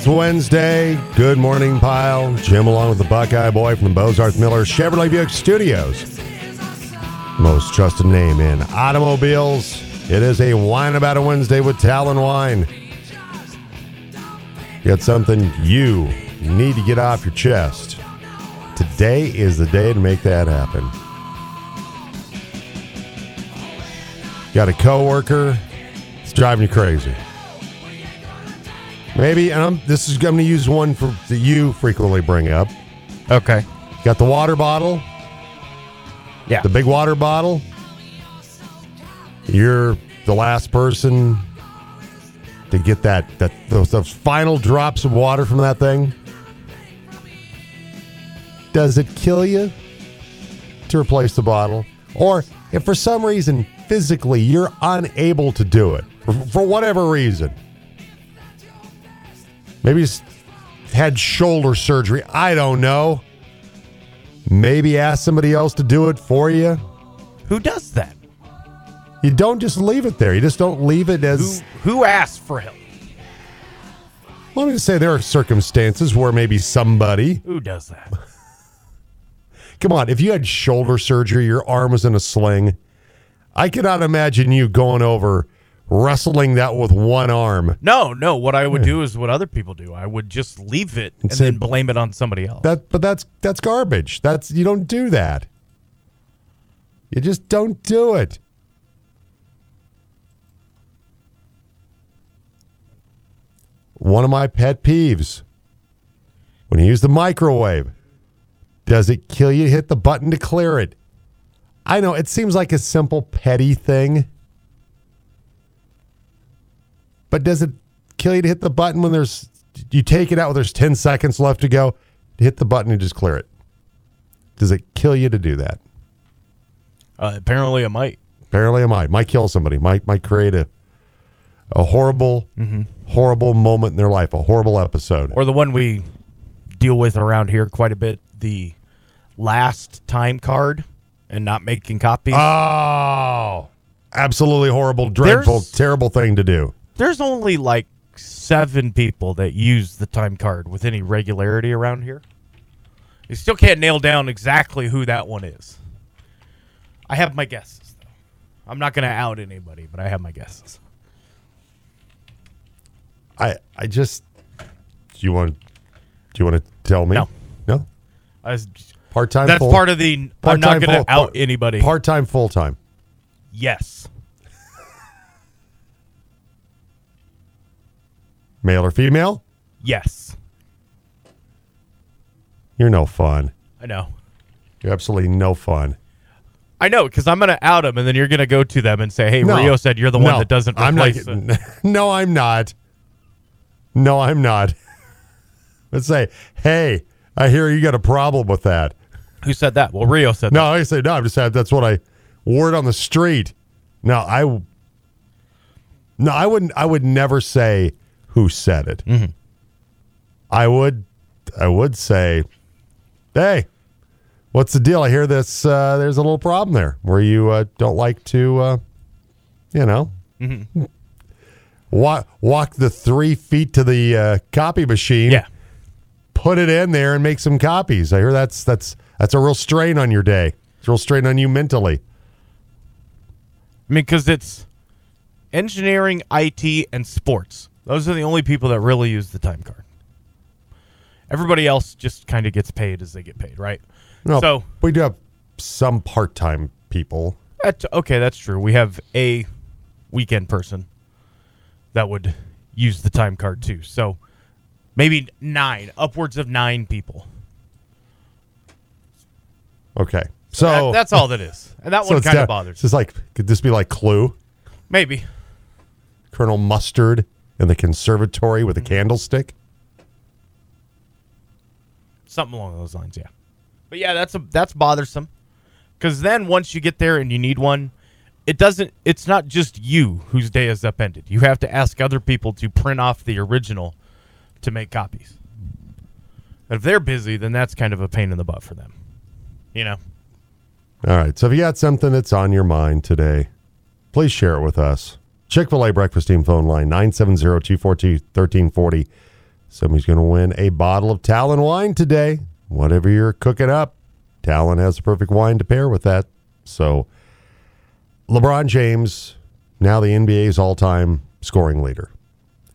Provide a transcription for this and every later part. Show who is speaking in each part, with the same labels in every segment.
Speaker 1: It's Wednesday. Good morning, Pyle. Jim along with the Buckeye Boy from the Bozarth Miller Chevrolet Buick Studios. Most trusted name in automobiles. It is a wine about a Wednesday with Talon Wine. Got something you need to get off your chest. Today is the day to make that happen. Got a coworker. It's driving you crazy. Maybe, and I'm, this is I'm going to use one for that you frequently bring up.
Speaker 2: Okay.
Speaker 1: Got the water bottle,
Speaker 2: Yeah.
Speaker 1: the big water bottle. You're the last person to get that that those, those final drops of water from that thing. Does it kill you to replace the bottle, or if for some reason physically you're unable to do it for, for whatever reason? Maybe he's had shoulder surgery. I don't know. Maybe ask somebody else to do it for you.
Speaker 2: Who does that?
Speaker 1: You don't just leave it there. You just don't leave it
Speaker 2: Who
Speaker 1: as.
Speaker 2: who asked for help?
Speaker 1: Let me just say there are circumstances where maybe somebody.
Speaker 2: Who does that?
Speaker 1: Come on, if you had shoulder surgery, your arm was in a sling. I cannot imagine you going over wrestling that with one arm.
Speaker 2: No, no. What I would do is what other people do. I would just leave it and,
Speaker 1: say-
Speaker 2: then blame it on somebody else.
Speaker 1: That, but that's that's garbage. That's you don't do that. You just don't do it. One of my pet peeves when you use the microwave, does it kill you to hit the button to clear it? I know it seems like a simple petty thing. But does it kill you to hit the button when there's you take it out when there's 10 seconds left to go? Hit the button and just clear it. Does it kill you to do that?
Speaker 2: uh, apparently, it might.
Speaker 1: Apparently, it might. Might kill somebody. Might might create a a horrible, horrible moment in their life. A horrible episode.
Speaker 2: Or the one we deal with around here quite a bit the last time card and not making copies.
Speaker 1: Oh, absolutely horrible, dreadful,
Speaker 2: There's-
Speaker 1: terrible thing to do.
Speaker 2: There's only like seven people that use the time card with any regularity around here. You still can't nail down exactly who that one is. I have my guesses, though. I'm not going to out anybody, but I have my guesses.
Speaker 1: I I just. Do you want? Do you want to tell me?
Speaker 2: No.
Speaker 1: No. Part time.
Speaker 2: that's part of the. I'm not going
Speaker 1: full-
Speaker 2: to out
Speaker 1: part-
Speaker 2: anybody.
Speaker 1: Part time, full time.
Speaker 2: yes.
Speaker 1: Male or female?
Speaker 2: Yes.
Speaker 1: You're no fun.
Speaker 2: I know.
Speaker 1: You're absolutely no fun.
Speaker 2: I know because I'm going to out them, and then you're going to go to them and say, "Hey,
Speaker 1: No.
Speaker 2: Rio said you're the one
Speaker 1: No,
Speaker 2: that doesn't
Speaker 1: I'm not.
Speaker 2: replace it."
Speaker 1: No, I'm not. No, I'm not. Let's say, hey, I hear you got a problem with that.
Speaker 2: Who said that? Well, Rio said
Speaker 1: No, I say no. I'm just saying that's what I word on the street. No, I. No, I wouldn't. I would never say who said it.
Speaker 2: Mm-hmm.
Speaker 1: I would. I would say, hey, what's the deal? I hear this. Uh, there's a little problem there where you uh, don't like to, uh, you know,
Speaker 2: Mm-hmm.
Speaker 1: walk walk the three feet to the uh, copy machine.
Speaker 2: Yeah.
Speaker 1: Put it in there and make some copies. I hear that's that's that's a real strain on your day. It's a real strain on you mentally.
Speaker 2: I mean, because it's engineering, IT, and sports. Those are the only people that really use the time card. Everybody else just kind of gets paid as they get paid, right?
Speaker 1: No,
Speaker 2: So
Speaker 1: we do have some part-time people.
Speaker 2: that's, okay, that's true. We have a weekend person that would use the time card too. So maybe nine, upwards of nine people.
Speaker 1: Okay, so
Speaker 2: That- that's all that is, and that
Speaker 1: so
Speaker 2: one kind of bothers.
Speaker 1: It's like could this be like Clue?
Speaker 2: Maybe
Speaker 1: Colonel Mustard in the conservatory with a mm. candlestick.
Speaker 2: something along those lines. Yeah, but yeah, that's a that's bothersome because then once you get there and you need one, it doesn't. It's not just you whose day is upended. You have to ask other people to print off the original to make copies. And if they're busy, then that's kind of a pain in the butt for them. You know.
Speaker 1: All right. So if you got something that's on your mind today, please share it with us. Chick fil A breakfast team phone line 970 242 1340. Somebody's going to win a bottle of Talon wine today. Whatever you're cooking up, Talon has the perfect wine to pair with that. So, LeBron James, now the NBA's all time scoring leader.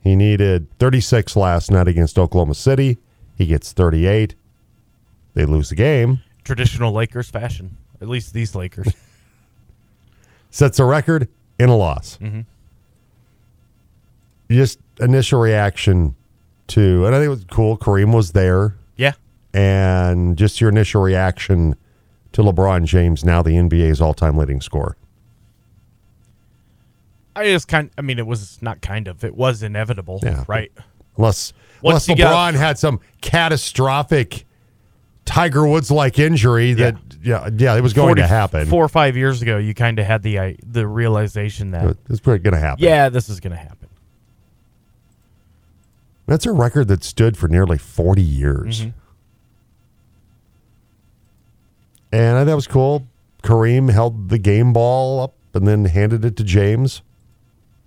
Speaker 1: He needed 36 last night against Oklahoma City. He gets 38. They lose the game.
Speaker 2: Traditional Lakers fashion. At least these Lakers.
Speaker 1: Sets a record in a loss.
Speaker 2: Mm-hmm.
Speaker 1: Just initial reaction to, and I think it was cool. Kareem was there.
Speaker 2: yeah.
Speaker 1: and just your initial reaction to LeBron James, now the NBA's all-time leading scorer.
Speaker 2: I just kind I mean it was not kind of. It was inevitable,
Speaker 1: Yeah.
Speaker 2: right?
Speaker 1: Unless,
Speaker 2: Once
Speaker 1: unless LeBron
Speaker 2: got-
Speaker 1: had some catastrophic Tiger Woods-like injury that, yeah, yeah, it was going
Speaker 2: 40
Speaker 1: to happen.
Speaker 2: 4 or 5 years ago, you kind of had the i- the realization that
Speaker 1: it's going to happen.
Speaker 2: yeah, this is going to happen.
Speaker 1: That's a record that stood for nearly 40 years.
Speaker 2: Mm-hmm.
Speaker 1: And that was cool. Kareem held the game ball up and then handed it to James.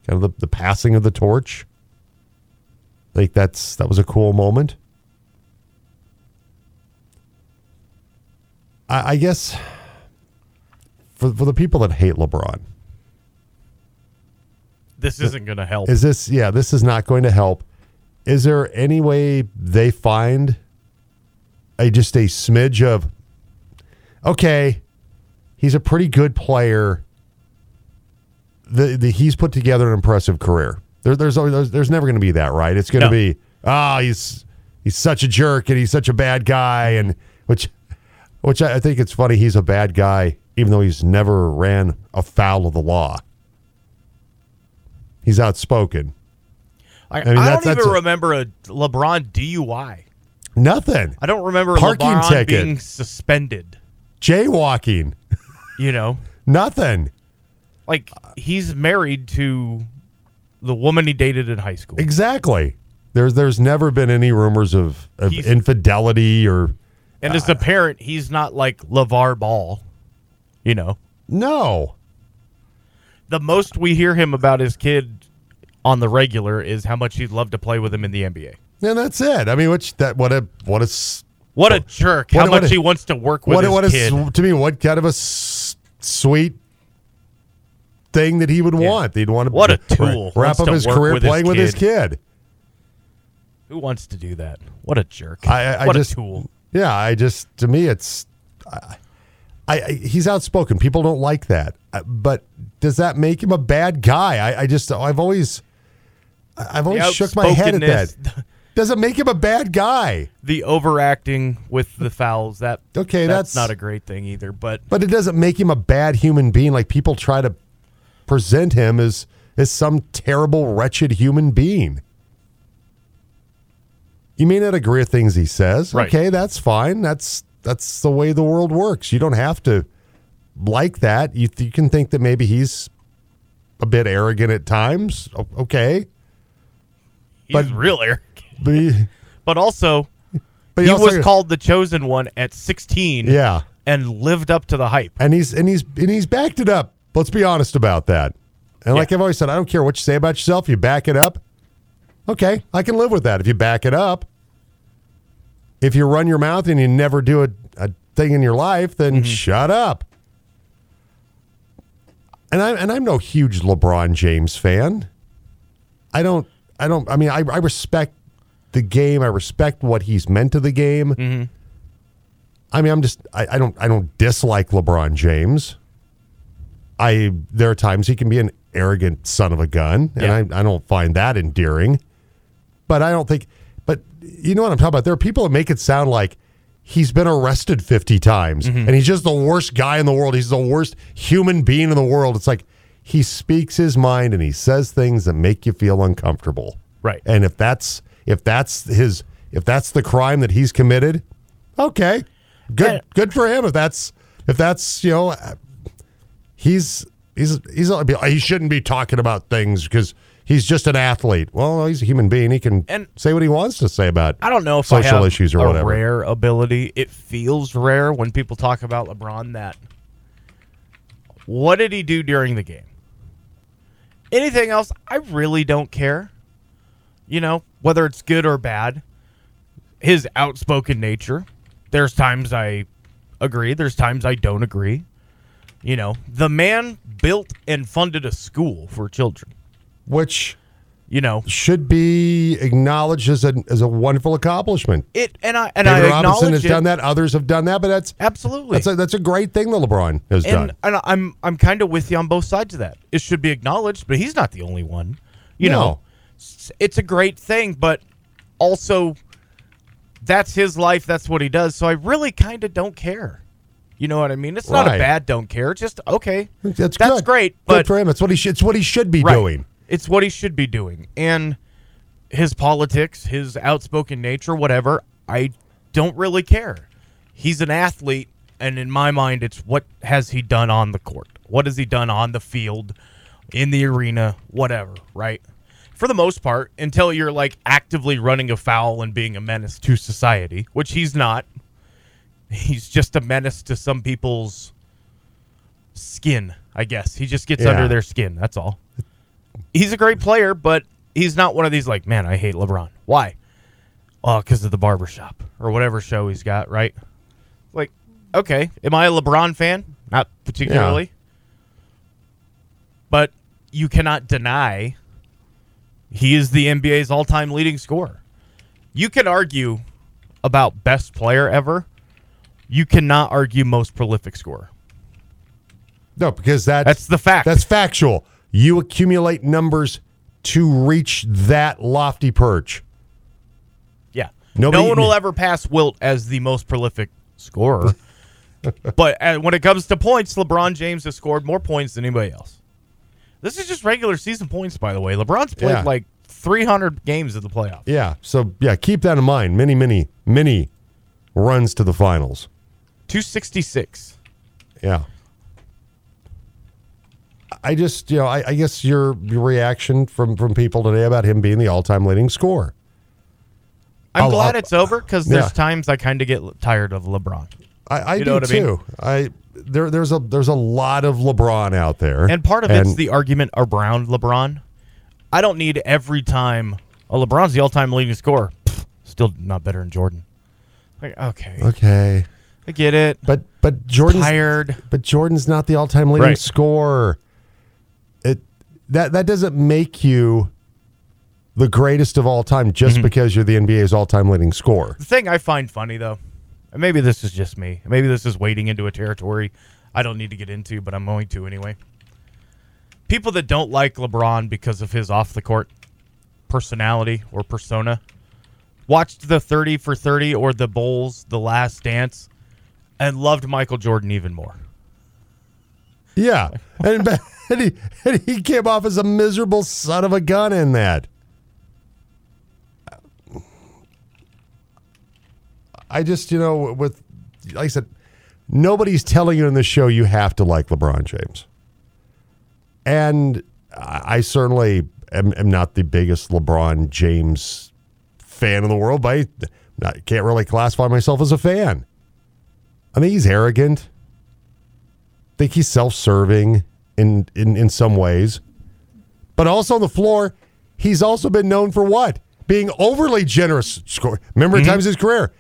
Speaker 1: Kind of the, the passing of the torch. I think that's that was a cool moment. I, I guess for for the people that hate LeBron,
Speaker 2: This isn't going to help.
Speaker 1: is this yeah, this is not going to help. Is there any way they find a just a smidge of okay, he's a pretty good player. The, the he's put together an impressive career. There, there's there's, there's never going to be that, right? It's going to
Speaker 2: No.
Speaker 1: be oh, he's he's such a jerk and he's such a bad guy, and which which I, I think it's funny. He's a bad guy, even though he's never ran afoul of the law. He's outspoken.
Speaker 2: I, I,
Speaker 1: mean, that's-
Speaker 2: don't
Speaker 1: that's
Speaker 2: even
Speaker 1: a-
Speaker 2: remember a LeBron DUI.
Speaker 1: Nothing.
Speaker 2: I don't remember
Speaker 1: Parking
Speaker 2: LeBron
Speaker 1: ticket.
Speaker 2: being suspended.
Speaker 1: Jaywalking.
Speaker 2: You know,
Speaker 1: Nothing.
Speaker 2: like he's married to the woman he dated in high school.
Speaker 1: Exactly. There's there's never been any rumors of, of
Speaker 2: He's-
Speaker 1: infidelity or
Speaker 2: And as a uh, parent, he's not like LeVar Ball. You know,
Speaker 1: no.
Speaker 2: the most we hear him about his kid on the regular is how much he'd love to play with him in the NBA.
Speaker 1: And that's it. I mean, which that what a what a
Speaker 2: What a jerk!
Speaker 1: What-
Speaker 2: how
Speaker 1: what
Speaker 2: much
Speaker 1: a-
Speaker 2: he wants to work with
Speaker 1: what a,
Speaker 2: his
Speaker 1: what a
Speaker 2: kid.
Speaker 1: to me what kind of a s- sweet thing that he would
Speaker 2: Yeah.
Speaker 1: want. He'd want to
Speaker 2: What a tool.
Speaker 1: Wrap up his career
Speaker 2: with his
Speaker 1: playing with his kid.
Speaker 2: Who wants to do that? What a jerk!
Speaker 1: I, I, I
Speaker 2: what
Speaker 1: just
Speaker 2: a tool.
Speaker 1: Yeah, I just to me it's I, I he's outspoken. People don't like that, Uh, but does that make him a bad guy? I, I just I've always I've always shook my head at that.
Speaker 2: outspokenness,
Speaker 1: Does it make him a bad guy?
Speaker 2: The overacting with the fouls that
Speaker 1: Okay,
Speaker 2: that's,
Speaker 1: that's-
Speaker 2: not a great thing either. But
Speaker 1: But it doesn't make him a bad human being. Like people try to present him as as some terrible, wretched human being. You may not agree with things he says.
Speaker 2: Right.
Speaker 1: Okay, that's fine. That's that's the way the world works. You don't have to like that. You, you can think that maybe he's a bit arrogant at times. O- Okay,
Speaker 2: he's
Speaker 1: But-
Speaker 2: real arrogant.
Speaker 1: but he,
Speaker 2: But also,
Speaker 1: but
Speaker 2: he
Speaker 1: also-
Speaker 2: was called the chosen one at 16
Speaker 1: yeah,
Speaker 2: and lived up to the hype.
Speaker 1: and he's and he's and he's backed it up. Let's be honest about that. And like I've always said, I don't care what you say about yourself. You back it up. Okay, I can live with that if you back it up. If you run your mouth and you never do a, a thing in your life, then mm-hmm. shut up. And I'm and I'm no huge LeBron James fan. I don't I don't I mean I, I respect the game. I respect what he's meant to the game. Mm-hmm. I mean I'm just I, I don't I don't dislike LeBron James. I there are times he can be an arrogant son of a gun, and
Speaker 2: Yeah.
Speaker 1: I, I don't find that endearing. But I don't think. But you know what I'm talking about? There are people that make it sound like he's been arrested 50 times, mm-hmm. and he's just the worst guy in the world. He's the worst human being in the world. It's like he speaks his mind and he says things that make you feel uncomfortable.
Speaker 2: Right.
Speaker 1: And if that's if that's his if that's the crime that he's committed, okay, good
Speaker 2: Yeah.
Speaker 1: good for him. If that's if that's you know he's he's he's he shouldn't be talking about things because he's just an athlete. Well, he's a human being. He can
Speaker 2: And-
Speaker 1: say what he wants to say about
Speaker 2: I don't know if
Speaker 1: social issues or
Speaker 2: a
Speaker 1: whatever.
Speaker 2: rare ability. It feels rare when people talk about LeBron that. What did he do during the game? Anything else? I really don't care. You know, whether it's good or bad, his outspoken nature. There's times I agree, there's times I don't agree. You know, the man built and funded a school for children.
Speaker 1: Which
Speaker 2: You know,
Speaker 1: should be acknowledged as a as a wonderful accomplishment.
Speaker 2: it and I and
Speaker 1: David
Speaker 2: I
Speaker 1: Robinson has
Speaker 2: it.
Speaker 1: done that. Others have done that, but that's
Speaker 2: Absolutely.
Speaker 1: that's a, that's a great thing that LeBron has done.
Speaker 2: and, and I'm I'm kind of with you on both sides of that. It should be acknowledged, but he's not the only one. You
Speaker 1: No.
Speaker 2: know, it's a great thing, but also that's his life. That's what he does. So I really kind of don't care. You know what I mean? It's not
Speaker 1: Right.
Speaker 2: a bad don't care. It's just okay.
Speaker 1: That's
Speaker 2: that's great.
Speaker 1: Good for him. It's what he should. It's what he should be
Speaker 2: Right.
Speaker 1: doing.
Speaker 2: It's what he should be doing. And his politics, his outspoken nature, whatever, I don't really care. He's an athlete, and in my mind, it's what has he done on the court? What has he done on the field, in the arena, whatever, right? For the most part, until you're like actively running afoul and being a menace to society, which he's not. He's just a menace to some people's skin, I guess. He just gets
Speaker 1: Yeah.
Speaker 2: under their skin. That's all he's a great player, but he's not one of these like, man, I hate LeBron. Why? Uh, oh, because of the barbershop or whatever show he's got, right? Like, okay, am I a LeBron fan? Not particularly. But you cannot deny he is the NBA's all time leading scorer. You can argue about best player ever. You cannot argue most prolific scorer.
Speaker 1: No, because that's
Speaker 2: That's the fact.
Speaker 1: That's factual. You accumulate numbers to reach that lofty perch.
Speaker 2: Yeah.
Speaker 1: Nobody-
Speaker 2: no one will ever pass Wilt as the most prolific scorer. but uh, when it comes to points, LeBron James has scored more points than anybody else. This is just regular season points, by the way. LeBron's played
Speaker 1: Yeah.
Speaker 2: like 300 games of the playoffs.
Speaker 1: Yeah. So yeah, keep that in mind. Many, many, many runs to the finals.
Speaker 2: 266.
Speaker 1: Yeah. I just, you know, I, I guess your your reaction from from people today about him being the all time leading scorer.
Speaker 2: I'm
Speaker 1: I'll-
Speaker 2: glad
Speaker 1: I'll-
Speaker 2: it's over because there's
Speaker 1: Yeah.
Speaker 2: times I kind of get tired of LeBron.
Speaker 1: I, I
Speaker 2: You
Speaker 1: do
Speaker 2: know what I mean?
Speaker 1: too. I there there's a there's a lot of LeBron out there,
Speaker 2: And part of it's the argument around LeBron. I don't need every time, oh, LeBron's the all time leading scorer. Pfft, still not better than Jordan. Like, okay.
Speaker 1: okay,
Speaker 2: I get it.
Speaker 1: but but Jordan's
Speaker 2: Tired.
Speaker 1: but Jordan's not the all time leading
Speaker 2: Right.
Speaker 1: scorer. That that doesn't make you the greatest of all time just
Speaker 2: Mm-hmm.
Speaker 1: because you're the NBA's all time leading scorer.
Speaker 2: The thing I find funny though, and maybe this is just me, maybe this is wading into a territory I don't need to get into, but I'm going to anyway. People that don't like LeBron because of his off the court personality or persona watched the 30 for 30 or the Bulls, the last dance, and loved Michael Jordan even more.
Speaker 1: Yeah, and, and he and he came off as a miserable son of a gun in that. I just, you know, with like I said, nobody's telling you in the show you have to like LeBron James, and I certainly am, am not the biggest LeBron James fan in the world, but I not, can't really classify myself as a fan. I think he's arrogant I think he's self-serving in, in in some ways, but also on the floor, he's also been known for what? Being overly generous. Score. Remember mm-hmm. times in his career.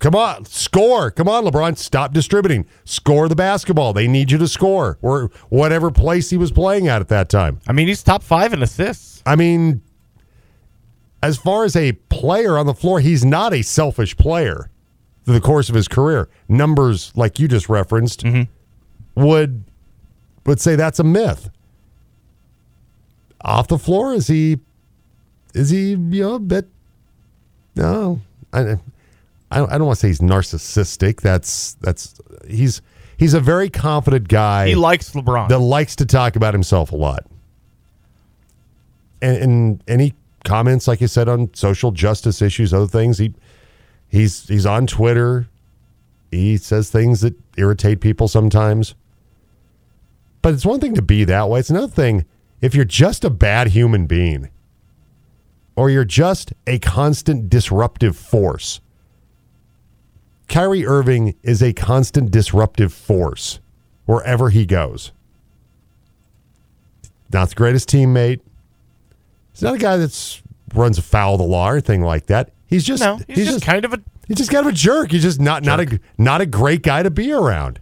Speaker 1: Come on, score. Come on, LeBron. Stop distributing. Score the basketball. They need you to score, or whatever place he was playing at at that time.
Speaker 2: I mean, he's top five in assists.
Speaker 1: I mean, as far as a player on the floor, he's not a selfish player through the course of his career. Numbers like you just referenced mm-hmm. would would say that's a myth. Off the floor, is he is he you know a bit no I I don't, I don't want to say he's narcissistic. That's that's he's he's a very confident guy
Speaker 2: He likes LeBron.
Speaker 1: that likes to talk about himself a lot. And, and he comments, like you said, on social justice issues, other things. He he's he's on Twitter. He says things that irritate people sometimes. But it's one thing to be that way. It's another thing if you're just a bad human being or you're just a constant disruptive force. Kyrie Irving is a constant disruptive force wherever he goes. Not the greatest teammate. He's not a guy that's runs afoul of the law or anything like that. He's just
Speaker 2: No, he's, just, kind of a
Speaker 1: he's just kind of a jerk. He's just not not a not a great guy to be around.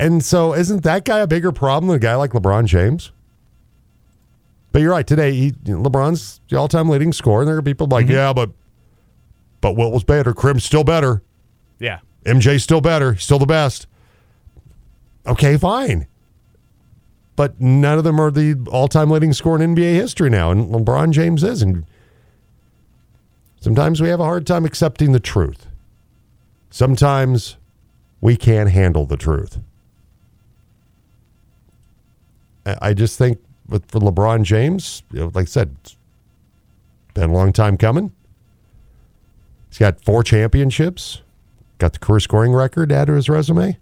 Speaker 1: And so, isn't that guy a bigger problem than a guy like LeBron James? But you're right. Today, he, LeBron's the all-time leading scorer, and there are people like, mm-hmm. yeah, but but Wilt was better. Kareem's still better.
Speaker 2: yeah.
Speaker 1: MJ's still better. He's still the best. Okay, fine. But none of them are the all-time leading scorer in NBA history now, and LeBron James is. And sometimes we have a hard time accepting the truth. Sometimes we can't handle the truth. I just think with for LeBron James, you know, like I said, it's been a long time coming. He's got four championships, got the career scoring record added to his resume.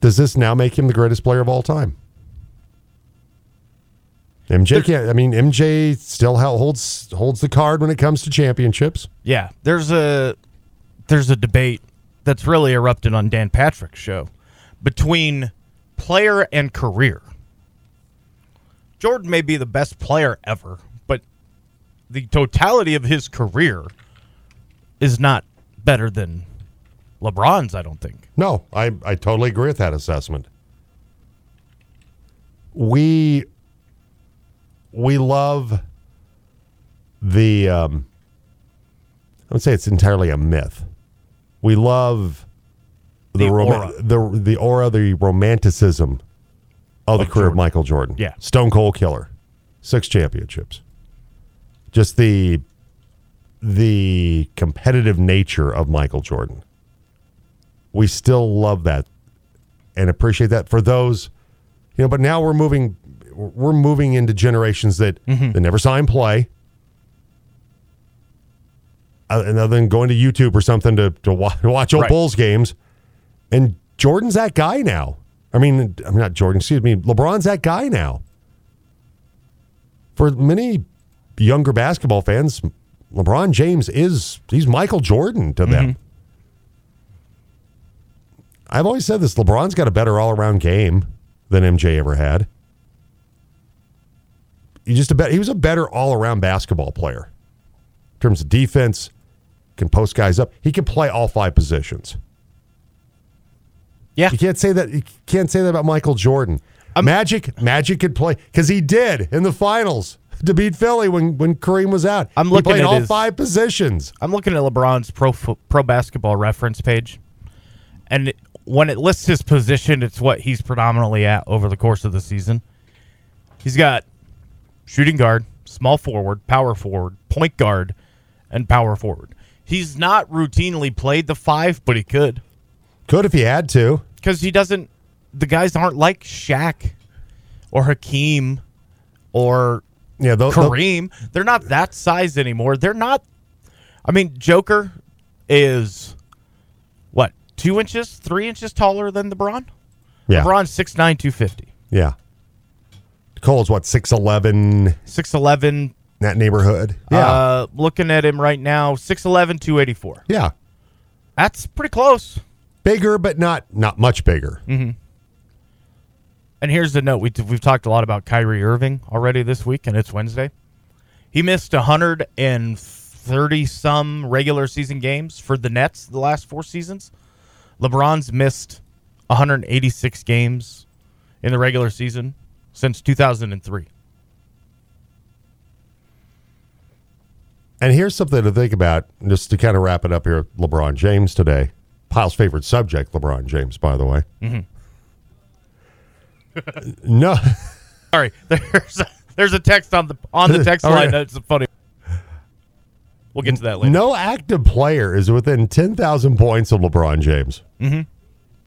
Speaker 1: Does this now make him the greatest player of all time? MJ can't. I mean, MJ still holds holds the card when it comes to championships.
Speaker 2: Yeah, there's a there's a debate that's really erupted on Dan Patrick's show between player and career. Jordan may be the best player ever, but the totality of his career is not better than LeBron's, I don't think.
Speaker 1: No, I, I totally agree with that assessment. We we love the um, I would say it's entirely a myth. We love the
Speaker 2: The aura.
Speaker 1: the the aura, the romanticism of, the
Speaker 2: Of
Speaker 1: career of
Speaker 2: Jordan.
Speaker 1: Michael Jordan.
Speaker 2: Yeah.
Speaker 1: Stone Cold Killer, six championships. Just the the competitive nature of Michael Jordan we still love that and appreciate that for those you know but now we're moving we're moving into generations that that never saw him play uh, and other than going to youtube or something to, to wa- watch old
Speaker 2: Right.
Speaker 1: bulls games and jordan's that guy now i mean i'm not jordan excuse me lebron's that guy now for many younger basketball fans lebron james is he's michael jordan to them mm-hmm. I've always said this LeBron's got a better all around game than MJ ever had. He just a bet he was a better all around basketball player. In terms of defense, can post guys up. He can play all five positions.
Speaker 2: Yeah.
Speaker 1: You can't say that you can't say that about Michael Jordan. Um, Magic Magic could play because he did in the finals to beat Philly when, when Kareem was out.
Speaker 2: I'm
Speaker 1: he
Speaker 2: looking
Speaker 1: played
Speaker 2: at
Speaker 1: all
Speaker 2: his-
Speaker 1: five positions.
Speaker 2: I'm looking at LeBron's pro pro basketball reference page, and it, when it lists his position, it's what he's predominantly at over the course of the season. He's got shooting guard, small forward, power forward, point guard, and power forward. He's not routinely played the five, but he could
Speaker 1: Could if he had to.
Speaker 2: because he doesn't. The guys aren't like Shaq or Hakeem or
Speaker 1: Yeah, tho-
Speaker 2: Kareem. They're not that size anymore. They're not. I mean, Joker is what two inches, three inches taller than LeBron.
Speaker 1: yeah.
Speaker 2: LeBron's 6'9", 250.
Speaker 1: Yeah. Cole's what, 6'11,
Speaker 2: 6'11".
Speaker 1: that neighborhood? Yeah.
Speaker 2: Uh, looking at him right now, 6'11", 284.
Speaker 1: yeah.
Speaker 2: That's pretty close.
Speaker 1: Bigger, but not not much bigger. Mm-hmm.
Speaker 2: And here's the note: we we've talked a lot about Kyrie Irving already this week, and it's Wednesday. He missed 130 some regular season games for the Nets the last four seasons. LeBron's missed 186 games in the regular season since 2003.
Speaker 1: And here's something to think about, just to kind of wrap it up here. LeBron James today, Pyle's favorite subject. LeBron James, by the way. no,
Speaker 2: Sorry, there's a, there's a text on the on the text line
Speaker 1: right.
Speaker 2: that's funny. We'll get to that later.
Speaker 1: no active player is within ten thousand points of LeBron James. Mm-hmm.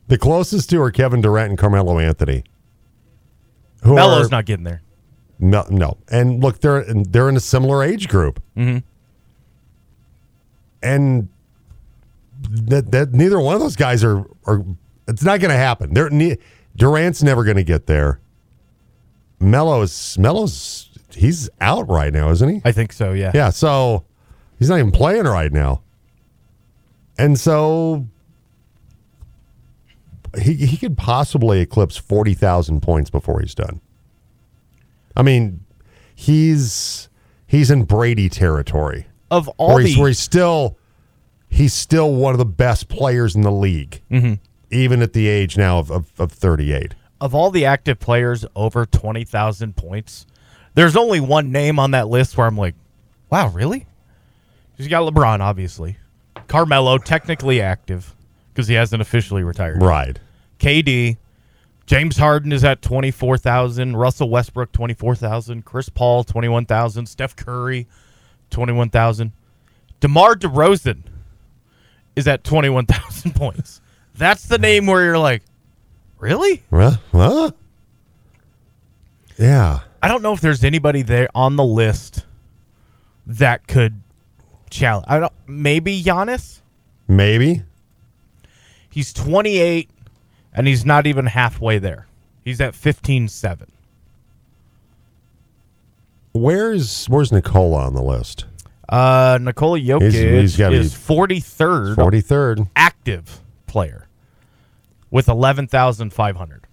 Speaker 1: The closest two are Kevin Durant and Carmelo Anthony. Who
Speaker 2: Melo's
Speaker 1: are-
Speaker 2: not getting there.
Speaker 1: No, no. And look, they're they're in a similar age group, mm-hmm. and that, that neither one of those guys are are. It's not going to happen. They're ne- Durant's never going to get there. Melo's Melo's he's out right now, isn't he?
Speaker 2: I think so. Yeah.
Speaker 1: Yeah, so he's not even playing right now. And so he he could possibly eclipse 40,000 points before he's done. I mean, he's he's in Brady territory.
Speaker 2: Of all
Speaker 1: where he's,
Speaker 2: the
Speaker 1: where he's still he's still one of the best players in the league,
Speaker 2: Mm-hmm.
Speaker 1: even at the age now of, of, of 38.
Speaker 2: of all the active players over 20,000 points, there's only one name on that list where I'm like, wow, really? He's got LeBron, obviously. Carmelo, technically active because he hasn't officially retired.
Speaker 1: Right.
Speaker 2: KD, James Harden is at 24,000. Russell Westbrook, 24,000. Chris Paul, 21,000. Steph Curry, 21,000. DeMar DeRozan is at 21,000 points. That's the name where you're like, really?
Speaker 1: Well, yeah.
Speaker 2: I don't know if there's anybody there on the list that could challenge. I don't. Maybe Giannis.
Speaker 1: Maybe.
Speaker 2: He's 28, and he's not even halfway there. He's at 15-7.
Speaker 1: Where's where's Nikola on the list?
Speaker 2: Uh, Nikola Jokic
Speaker 1: He's- he's
Speaker 2: is 43rd
Speaker 1: 43rd.
Speaker 2: active player with 11,500.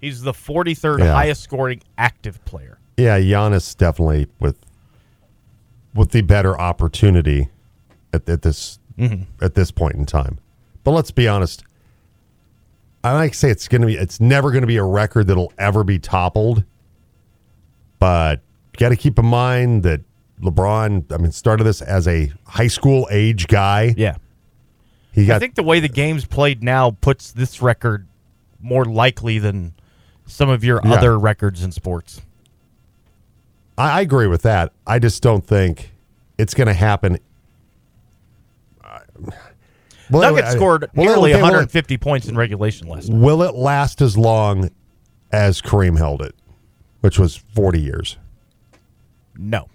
Speaker 2: He's the 43rd
Speaker 1: Yeah.
Speaker 2: highest scoring active player.
Speaker 1: Yeah, Giannis definitely with with the better opportunity at, at this at this point in time. But let's be honest. I like to say it's gonna be it's never gonna be a record that'll ever be toppled. But you gotta keep in mind that LeBron, I mean, started this as a high school age guy.
Speaker 2: Yeah.
Speaker 1: He got, I
Speaker 2: think the way the game's played now puts this record more likely than some of your
Speaker 1: Yeah.
Speaker 2: other records in sports.
Speaker 1: I, I agree with that. I just don't think it's gonna happen. Well,
Speaker 2: Nuggets
Speaker 1: I-
Speaker 2: scored nearly
Speaker 1: okay, well,
Speaker 2: 150 points in regulation last night.
Speaker 1: Will it last as long as Kareem held it, which was 40 years?
Speaker 2: No.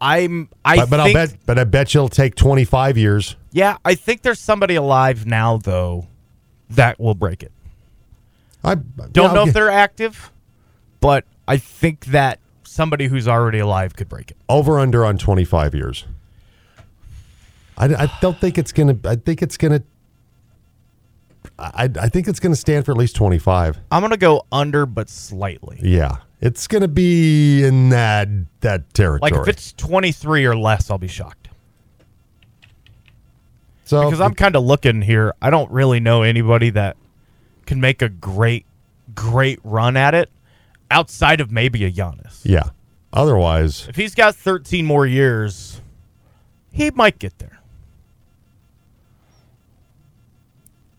Speaker 2: I'm I
Speaker 1: but but I'll
Speaker 2: think
Speaker 1: bet but I bet you it'll take 25 years.
Speaker 2: yeah, I think there's somebody alive now though that will break it.
Speaker 1: I
Speaker 2: Don't
Speaker 1: yeah,
Speaker 2: know if they're active, but I think that somebody who's already alive could break it.
Speaker 1: over under on 25 years. I, I don't think it's going to I think it's going to I, I think it's going to stand for at least 25.
Speaker 2: I'm gonna go under, but slightly.
Speaker 1: Yeah. It's going to be in that that territory.
Speaker 2: Like if it's 23 or less, I'll be shocked.
Speaker 1: so
Speaker 2: because I'm kind of looking here. I don't really know anybody that can make a great, great run at it outside of maybe a Giannis.
Speaker 1: yeah. Otherwise,
Speaker 2: If he's got 13 more years, he might get there.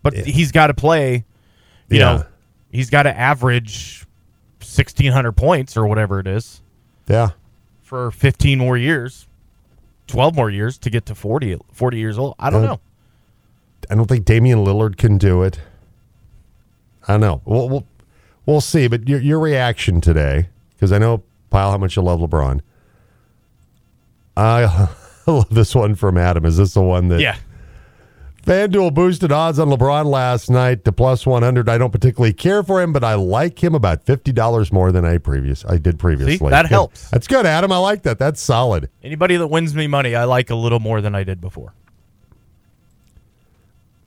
Speaker 2: But he's got to play, you
Speaker 1: Yeah.
Speaker 2: know, he's got to average 1,600 points or whatever it is
Speaker 1: yeah.
Speaker 2: for 15 more years, 12 more years to get to 40, 40 years old. I don't
Speaker 1: Uh,
Speaker 2: know.
Speaker 1: I don't think Damian Lillard can do it. I don't know. We'll we'll, we'll see. But your your reaction today, because I know Pyle how much you love LeBron. I love this one from Adam. Is this the one that
Speaker 2: Yeah.
Speaker 1: FanDuel boosted odds on LeBron last night to plus one hundred? I don't particularly care for him, but I like him about fifty dollars more than I previous I did previously.
Speaker 2: that
Speaker 1: Good.
Speaker 2: helps.
Speaker 1: That's good, Adam. I like that. That's solid.
Speaker 2: Anybody that wins me money, I like a little more than I did before.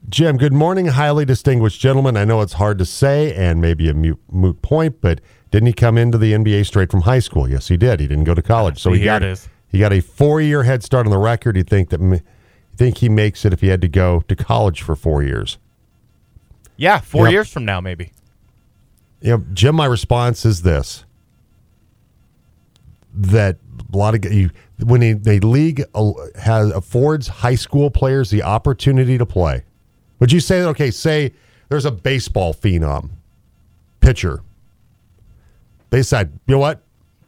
Speaker 1: Jim, good morning, highly distinguished gentleman. I know it's hard to say and maybe a moot, moot point, but didn't he come into the NBA straight from high school? Yes, he did. He didn't go to college, so
Speaker 2: see,
Speaker 1: he got he got a four year head start on the record. You think that you think he makes it if he had to go to college for four years?
Speaker 2: Yeah, four years from now, maybe.
Speaker 1: You know, Jim, my response is this: that a lot of you, when a, a league uh, has affords high school players the opportunity to play, would you say that? Okay, say there's a baseball phenom pitcher. They decide, you know what?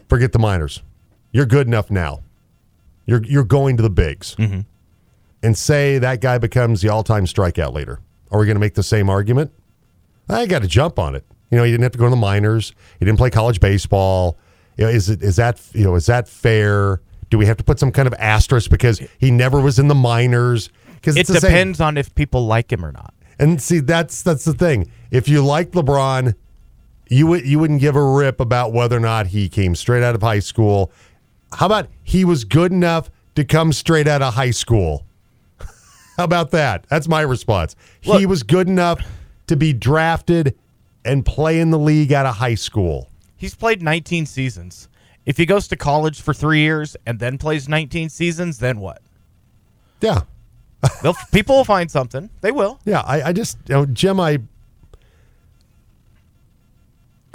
Speaker 1: Forget the minors. You're good enough now. You're you're going to the bigs, and say that guy becomes the all-time strikeout leader. Are we going to make the same argument? I got to jump on it. You know, he didn't have to go to the minors. He didn't play college baseball. You know, is it is that you know is that fair? Do we have to put some kind of asterisk because he never was in the minors? Because
Speaker 2: It depends on if people like him or not.
Speaker 1: And see, that's that's the thing. If you like LeBron, you would you wouldn't give a rip about whether or not he came straight out of high school. How about he was good enough to come straight out of high school? How about that? That's my response. he was good enough to be drafted and play in the league out of high school.
Speaker 2: He's played 19 seasons. If he goes to college for three years and then plays 19 seasons, then what?
Speaker 1: Yeah.
Speaker 2: They'll, people will find something. They will.
Speaker 1: Yeah. I, I just, you know, Jim, I,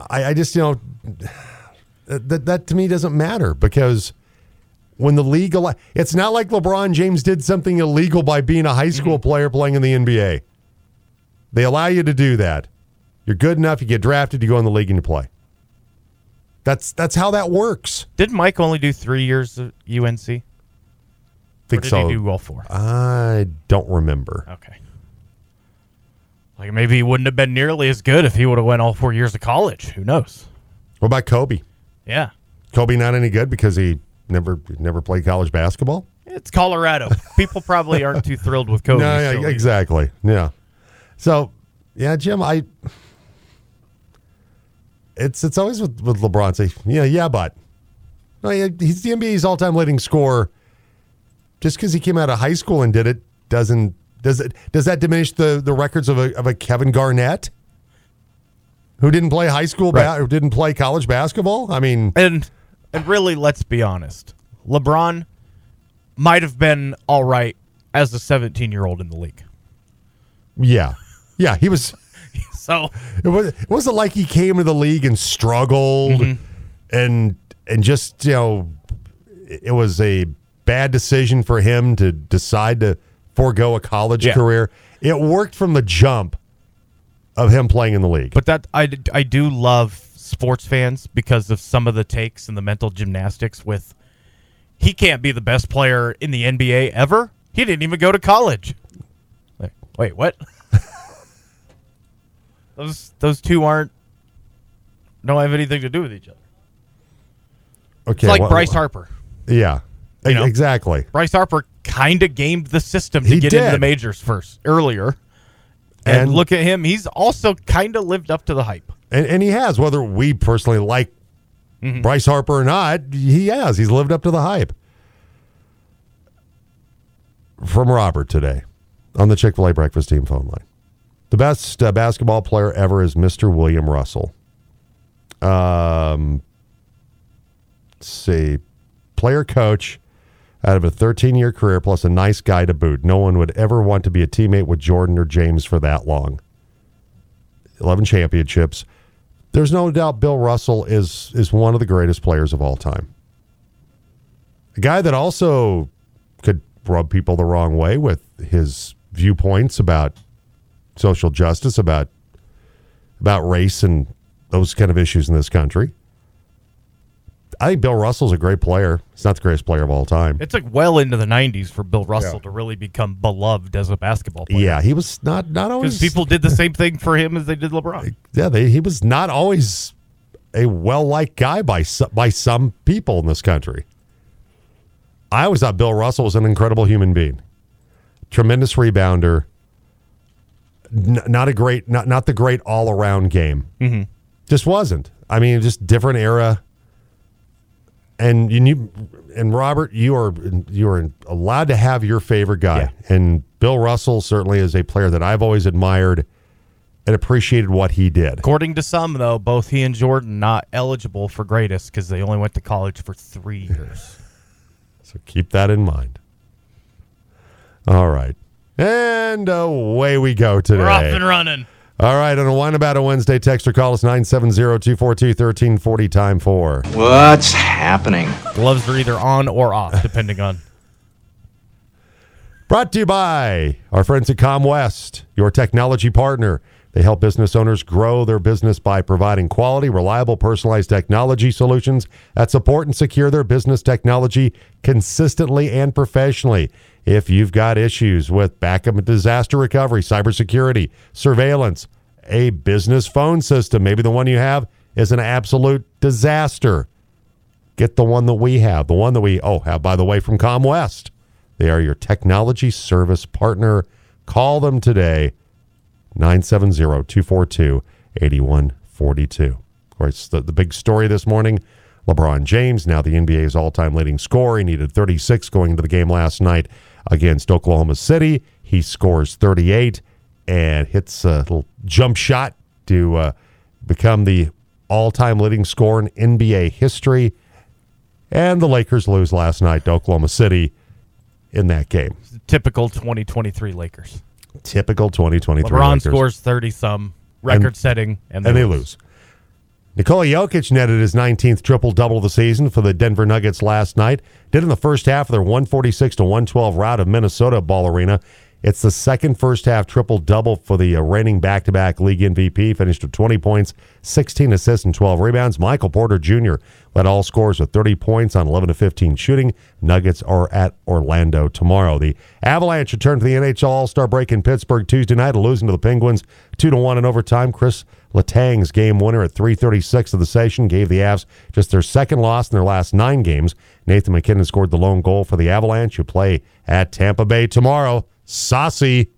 Speaker 1: I, I just, you know, that, that to me doesn't matter because when the league, al- it's not like LeBron James did something illegal by being a high school mm-hmm. player playing in the NBA. They allow you to do that. You're good enough, you get drafted, you go in the league and you play. That's that's how that works.
Speaker 2: Did Mike only do three years at UNC?
Speaker 1: Think
Speaker 2: or did
Speaker 1: so.
Speaker 2: he do all four?
Speaker 1: I don't remember.
Speaker 2: Okay. Like maybe he wouldn't have been nearly as good if he would have went all four years of college. Who knows?
Speaker 1: What about Kobe?
Speaker 2: Yeah.
Speaker 1: Kobe not any good because he never never played college basketball.
Speaker 2: It's Colorado. People probably aren't too thrilled with Kobe.
Speaker 1: no, yeah, exactly. Yeah. So, yeah, Jim, I. It's it's always with, with LeBron say, yeah, yeah, but no, yeah, he's the NBA's all time leading scorer. Just because he came out of high school and did it doesn't does it does that diminish the the records of a of a Kevin Garnett who didn't play high school ba-
Speaker 2: Right.
Speaker 1: or didn't play college basketball? I mean,
Speaker 2: And and really, let's be honest. LeBron might have been all right as a 17 year old in the league.
Speaker 1: yeah, yeah, he was.
Speaker 2: So
Speaker 1: It was it wasn't like he came to the league and struggled mm-hmm. and and just you know it was a bad decision for him to decide to forego a college
Speaker 2: Yeah.
Speaker 1: career. It worked from the jump of him playing in the league.
Speaker 2: But that I, I do love sports fans because of some of the takes and the mental gymnastics with he can't be the best player in the NBA ever. He didn't even go to college. Like, wait, what? those those two aren't don't have anything to do with each other.
Speaker 1: okay,
Speaker 2: It's like
Speaker 1: well-
Speaker 2: Bryce Harper.
Speaker 1: Yeah,
Speaker 2: You know?
Speaker 1: exactly.
Speaker 2: Bryce Harper kind of gamed the system to
Speaker 1: He
Speaker 2: get into the majors first earlier. And,
Speaker 1: And-
Speaker 2: look at him. He's also kind of lived up to the hype.
Speaker 1: And, and he has, whether we personally like Bryce Harper or not, he has. He's lived up to the hype. From Robert today on the Chick fil A breakfast team phone line. The best uh, basketball player ever is Mr. William Russell. Um, let's see. Player coach out of a 13 year career plus a nice guy to boot. No one would ever want to be a teammate with Jordan or James for that long. 11 championships. There's no doubt Bill Russell is is one of the greatest players of all time. A guy that also could rub people the wrong way with his viewpoints about social justice, about about race and those kind of issues in this country. I think Bill Russell's a great player. He's not the greatest player of all time.
Speaker 2: It took well into the 90s for Bill Russell
Speaker 1: Yeah.
Speaker 2: to really become beloved as a basketball player.
Speaker 1: Yeah, he was not not always
Speaker 2: people did the same thing for him as they did LeBron.
Speaker 1: yeah, they, he was not always a well liked guy by some, by some people in this country. I always thought Bill Russell was an incredible human being, tremendous rebounder, n- not a great, not not the great all around game. Mm-hmm. Just wasn't. I mean, just different era. And you, and Robert, you are you are allowed to have your favorite guy,
Speaker 2: Yeah.
Speaker 1: and Bill Russell certainly is a player that I've always admired and appreciated what he did.
Speaker 2: According to some, though, both he and Jordan not eligible for greatest because they only went to college for three years.
Speaker 1: So keep that in mind. All right. And away we go today.
Speaker 2: We're off and running.
Speaker 1: All right. On a Wine About a Wednesday, text or call us 970 242 1340 time for.
Speaker 3: What's happening?
Speaker 2: Gloves are either on or off, depending on.
Speaker 1: Brought to you by our friends at ComWest, your technology partner. They help business owners grow their business by providing quality, reliable, personalized technology solutions that support and secure their business technology consistently and professionally. If you've got issues with backup and disaster recovery, cybersecurity, surveillance, a business phone system, maybe the one you have is an absolute disaster. Get the one that we have, the one that we, oh, have, by the way, from ComWest. They are your technology service partner. Call them today, 970 242 8142. Of course, the, the big story this morning LeBron James, now the NBA's all time leading scorer. He needed 36 going into the game last night against Oklahoma City. He scores 38 and hits a little jump shot to uh, become the all time leading scorer in NBA history. And the Lakers lose last night to Oklahoma City in that game.
Speaker 2: Typical 2023 Lakers.
Speaker 1: Typical 2023
Speaker 2: LeBron
Speaker 1: Lakers.
Speaker 2: scores 30 some, record setting, and,
Speaker 1: and they lose. Nikola Jokic netted his 19th triple double of the season for the Denver Nuggets last night. Did in the first half of their 146 to 112 rout of Minnesota Ball Arena. It's the second first half triple double for the uh, reigning back to back league MVP. Finished with 20 points, 16 assists, and 12 rebounds. Michael Porter Jr. led all scores with 30 points on 11 to 15 shooting. Nuggets are at Orlando tomorrow. The Avalanche return to the NHL All Star break in Pittsburgh Tuesday night, losing to the Penguins 2 to 1 in overtime. Chris Letang's game winner at 336 of the session gave the Avs just their second loss in their last nine games. Nathan MacKinnon scored the lone goal for the Avalanche, who play at Tampa Bay tomorrow. Saucy.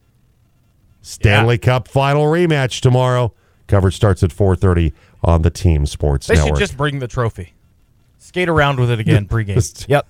Speaker 1: Stanley Cup final rematch tomorrow. Coverage starts at 4:30 on the Team Sports
Speaker 2: They
Speaker 1: Network.
Speaker 2: should just bring the trophy. Skate around with it again pregame. Yep.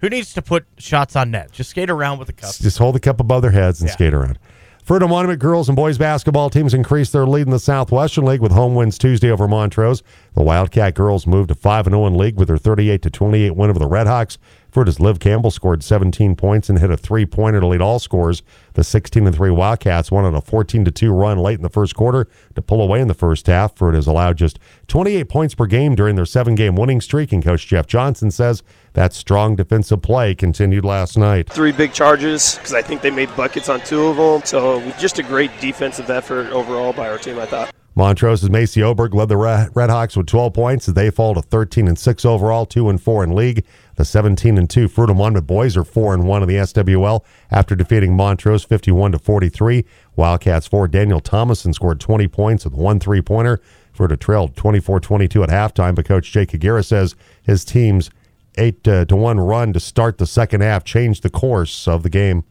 Speaker 2: Who needs to put shots on net? Just skate around with the cup.
Speaker 1: Just hold the cup above their heads and
Speaker 2: Yeah.
Speaker 1: skate around. Fruita Monument girls and boys basketball teams increased their lead in the Southwestern League with home wins Tuesday over Montrose. The Wildcat girls moved to 5 0 in league with their 38 to 28 win over the Redhawks. Fruita's Liv Campbell scored 17 points and hit a three pointer to lead all scores. The 16 3 Wildcats won on a 14 2 run late in the first quarter to pull away in the first half. Has allowed just 28 points per game during their seven game winning streak, and Coach Jeff Johnson says that strong defensive play continued last night.
Speaker 4: three big charges because I think they made buckets on two of them. So just a great defensive effort overall by our team, I thought.
Speaker 1: Montrose's Macy Oberg led the Red Redhawks with 12 points as they fall to 13 and 6 overall, 2 and 4 in league. The 17 and 2 Fruita Monument boys are 4 and 1 in the SWL after defeating Montrose 51 to 43. Wildcats forward Daniel Thomason scored 20 points with one three-pointer. Fruita trailed 24-22 at halftime, but coach Jake Aguirre says his team's 8 uh, to 1 run to start the second half changed the course of the game.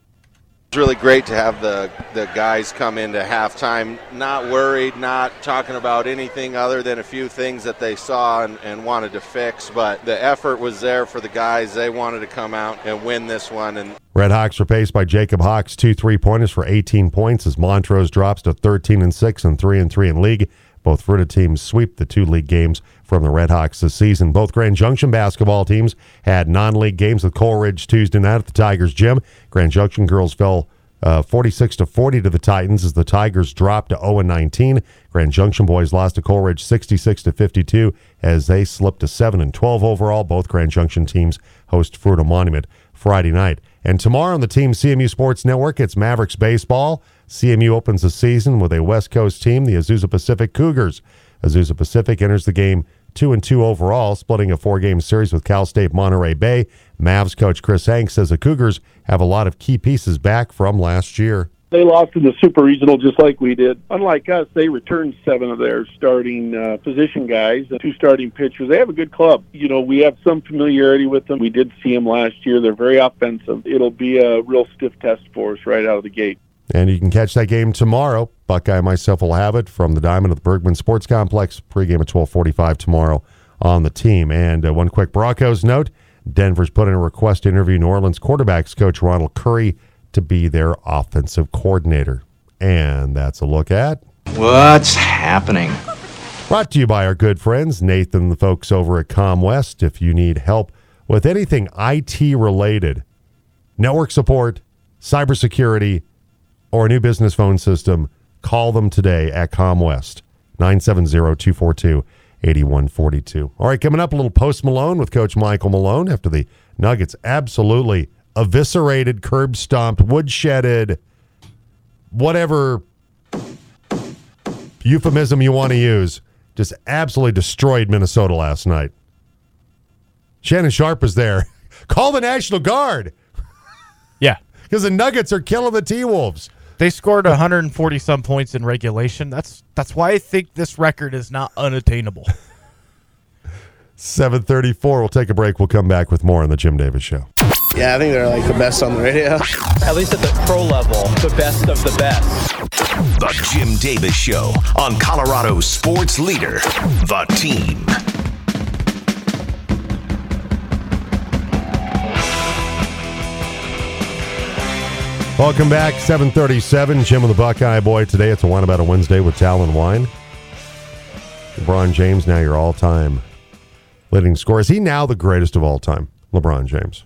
Speaker 5: It's really great to have the, the guys come into halftime not worried, not talking about anything other than a few things that they saw and, and wanted to fix. But the effort was there for the guys. They wanted to come out and win this one. And
Speaker 1: Red Hawks were paced by Jacob Hawks, two three pointers for 18 points as Montrose drops to 13 and 6 and 3 and 3 in league. Both Fruita teams sweep the two league games from the Red Hawks this season. Both Grand Junction basketball teams had non league games with Coleridge Tuesday night at the Tigers gym. Grand Junction girls fell uh, 46 to 40 to the Titans as the Tigers dropped to 0 and 19. Grand Junction boys lost to Coleridge 66 to 52 as they slipped to 7 and 12 overall. Both Grand Junction teams host Fruita Monument Friday night. And tomorrow on the Team CMU Sports Network, it's Mavericks baseball. CMU opens the season with a West Coast team, the Azusa Pacific Cougars. Azusa Pacific enters the game two and two overall, splitting a four-game series with Cal State Monterey Bay. Mavs coach Chris Hanks says the Cougars have a lot of key pieces back from last year.
Speaker 6: They lost in the Super Regional just like we did. Unlike us, they returned seven of their starting uh, position guys, two starting pitchers. They have a good club. You know, we have some familiarity with them. We did see them last year. They're very offensive. It'll be a real stiff test for us right out of the gate.
Speaker 1: And you can catch that game tomorrow. Buckeye and myself will have it from the Diamond of the Bergman Sports Complex. Pregame at 1245 tomorrow on the team. And uh, one quick Broncos note. Denver's put in a request to interview New Orleans quarterbacks coach Ronald Curry to be their offensive coordinator. And that's a look at.
Speaker 3: What's happening?
Speaker 1: Brought to you by our good friends, Nathan, the folks over at ComWest. If you need help with anything IT related, network support, cybersecurity, or a new business phone system, call them today at ComWest, 970-242-8142. All right, coming up, a little post Malone with Coach Michael Malone after the Nuggets absolutely eviscerated, curb stomped, woodshedded, whatever euphemism you want to use, just absolutely destroyed Minnesota last night. Shannon Sharpe was there. Call the National Guard
Speaker 2: Yeah.
Speaker 1: because the Nuggets are killing the T Wolves.
Speaker 2: They scored 140 some points in regulation. That's that's why I think this record is not unattainable.
Speaker 1: 734. We'll take a break. We'll come back with more on the Jim Davis Show.
Speaker 7: Yeah, I think they're like the best on the radio.
Speaker 8: at least at the pro level, the best of the best.
Speaker 9: The Jim Davis Show on Colorado's sports leader, The Team.
Speaker 1: Welcome back. 737. Jim and the Buckeye Boy. Today it's a wine about a Wednesday with Talon Wine. LeBron James now your all-time leading scorer. Is he now the greatest of all time? LeBron James.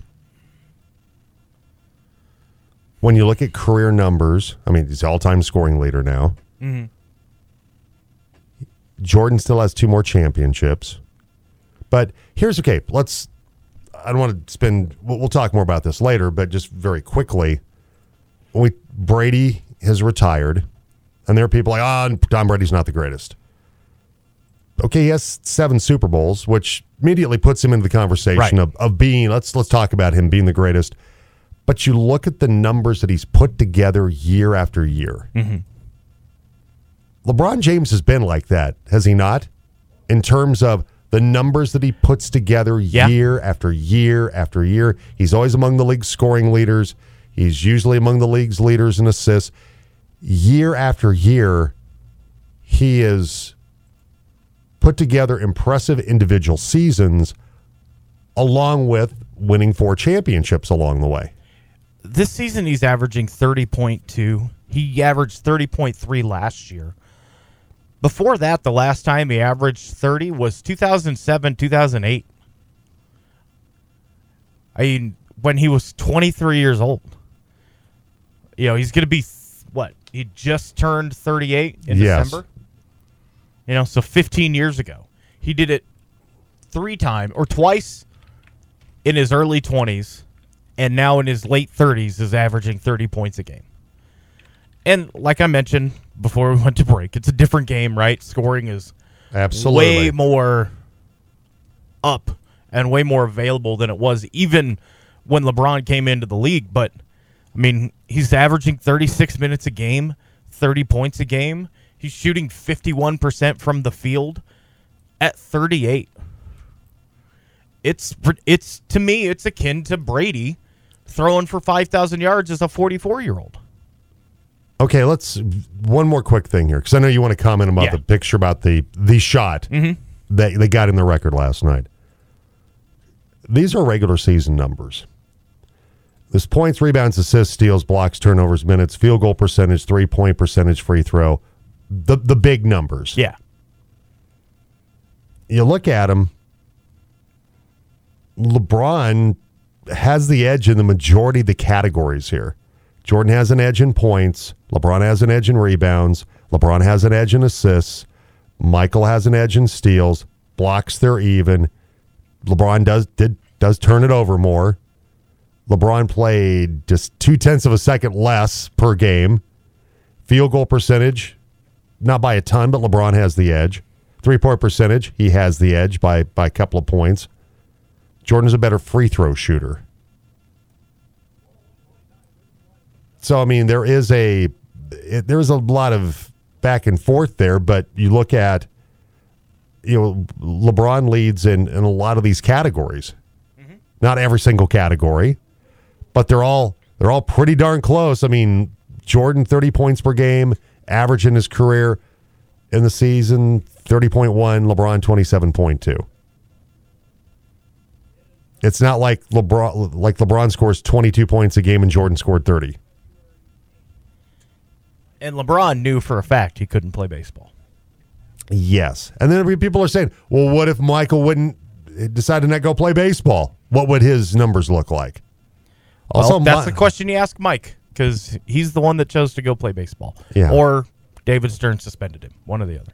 Speaker 1: When you look at career numbers, I mean, he's all-time scoring leader now.
Speaker 2: Mhm.
Speaker 1: Jordan still has two more championships. But here's okay. Let's. I don't want to spend. We'll, we'll talk more about this later, but just very quickly, we Brady has retired, and there are people like, ah, Tom Brady's not the greatest. Okay, he has seven Super Bowls, which immediately puts him into the conversation
Speaker 2: Right.
Speaker 1: of, of being. Let's let's talk about him being the greatest. But you look at the numbers that he's put together year after year. LeBron James has been like that, has he not? In terms of the numbers that he puts together
Speaker 2: Yeah.
Speaker 1: year after year after year. He's always among the league's scoring leaders. He's usually among the league's leaders in assists. Year after year, he is put together impressive individual seasons along with winning four championships along the way.
Speaker 2: This season, he's averaging 30.2. He averaged 30.3 last year. Before that, the last time he averaged 30 was 2007, 2008. I mean, when he was 23 years old. You know, he's going to be, what? He just turned 38 in
Speaker 1: Yes.
Speaker 2: December? You know, so 15 years ago. He did it three times or twice in his early 20s and now in his late 30s is averaging 30 points a game. And like I mentioned before we went to break, it's a different game, right? Scoring is
Speaker 1: Absolutely.
Speaker 2: way more up and way more available than it was even when LeBron came into the league. But I mean, he's averaging 36 minutes a game, 30 points a game. He's shooting 51% from the field at 38. It's it's to me it's akin to Brady throwing for 5,000 yards as a 44-year-old.
Speaker 1: Okay, let's one more quick thing here because I know you want to comment about
Speaker 2: Yeah.
Speaker 1: the picture about the the shot
Speaker 2: Mhm.
Speaker 1: that they got in the record last night. These are regular season numbers. This points, rebounds, assists, steals, blocks, turnovers, minutes, field goal percentage, three point percentage, free throw. The the big numbers.
Speaker 2: Yeah.
Speaker 1: You look at them. LeBron has the edge in the majority of the categories here. Jordan has an edge in points. LeBron has an edge in rebounds. LeBron has an edge in assists. Michael has an edge in steals. Blocks they're even. LeBron does did does turn it over more. LeBron played just two tenths of a second less per game. Field goal percentage, not by a ton, but LeBron has the edge. Three point percentage, he has the edge by by a couple of points. Jordan's a better free throw shooter. So I mean, there is a it, there is a lot of back and forth there, but you look at you know LeBron leads in in a lot of these categories. Mm-hmm. Not every single category, but they're all they're all pretty darn close. I mean, Jordan 30 points per game, average in his career in the season 30.1, LeBron 27.2. It's not like LeBron like LeBron scores 22 points a game and Jordan scored 30.
Speaker 2: And LeBron knew for a fact he couldn't play baseball.
Speaker 1: Yes. And then people are saying, "Well, what if Michael wouldn't decide to not go play baseball? What would his numbers look like?"
Speaker 2: Also,
Speaker 1: Mi-
Speaker 2: that's the question you ask Mike because he's the one that chose to go play baseball.
Speaker 1: Yeah.
Speaker 2: Or David Stern suspended him. One or the other.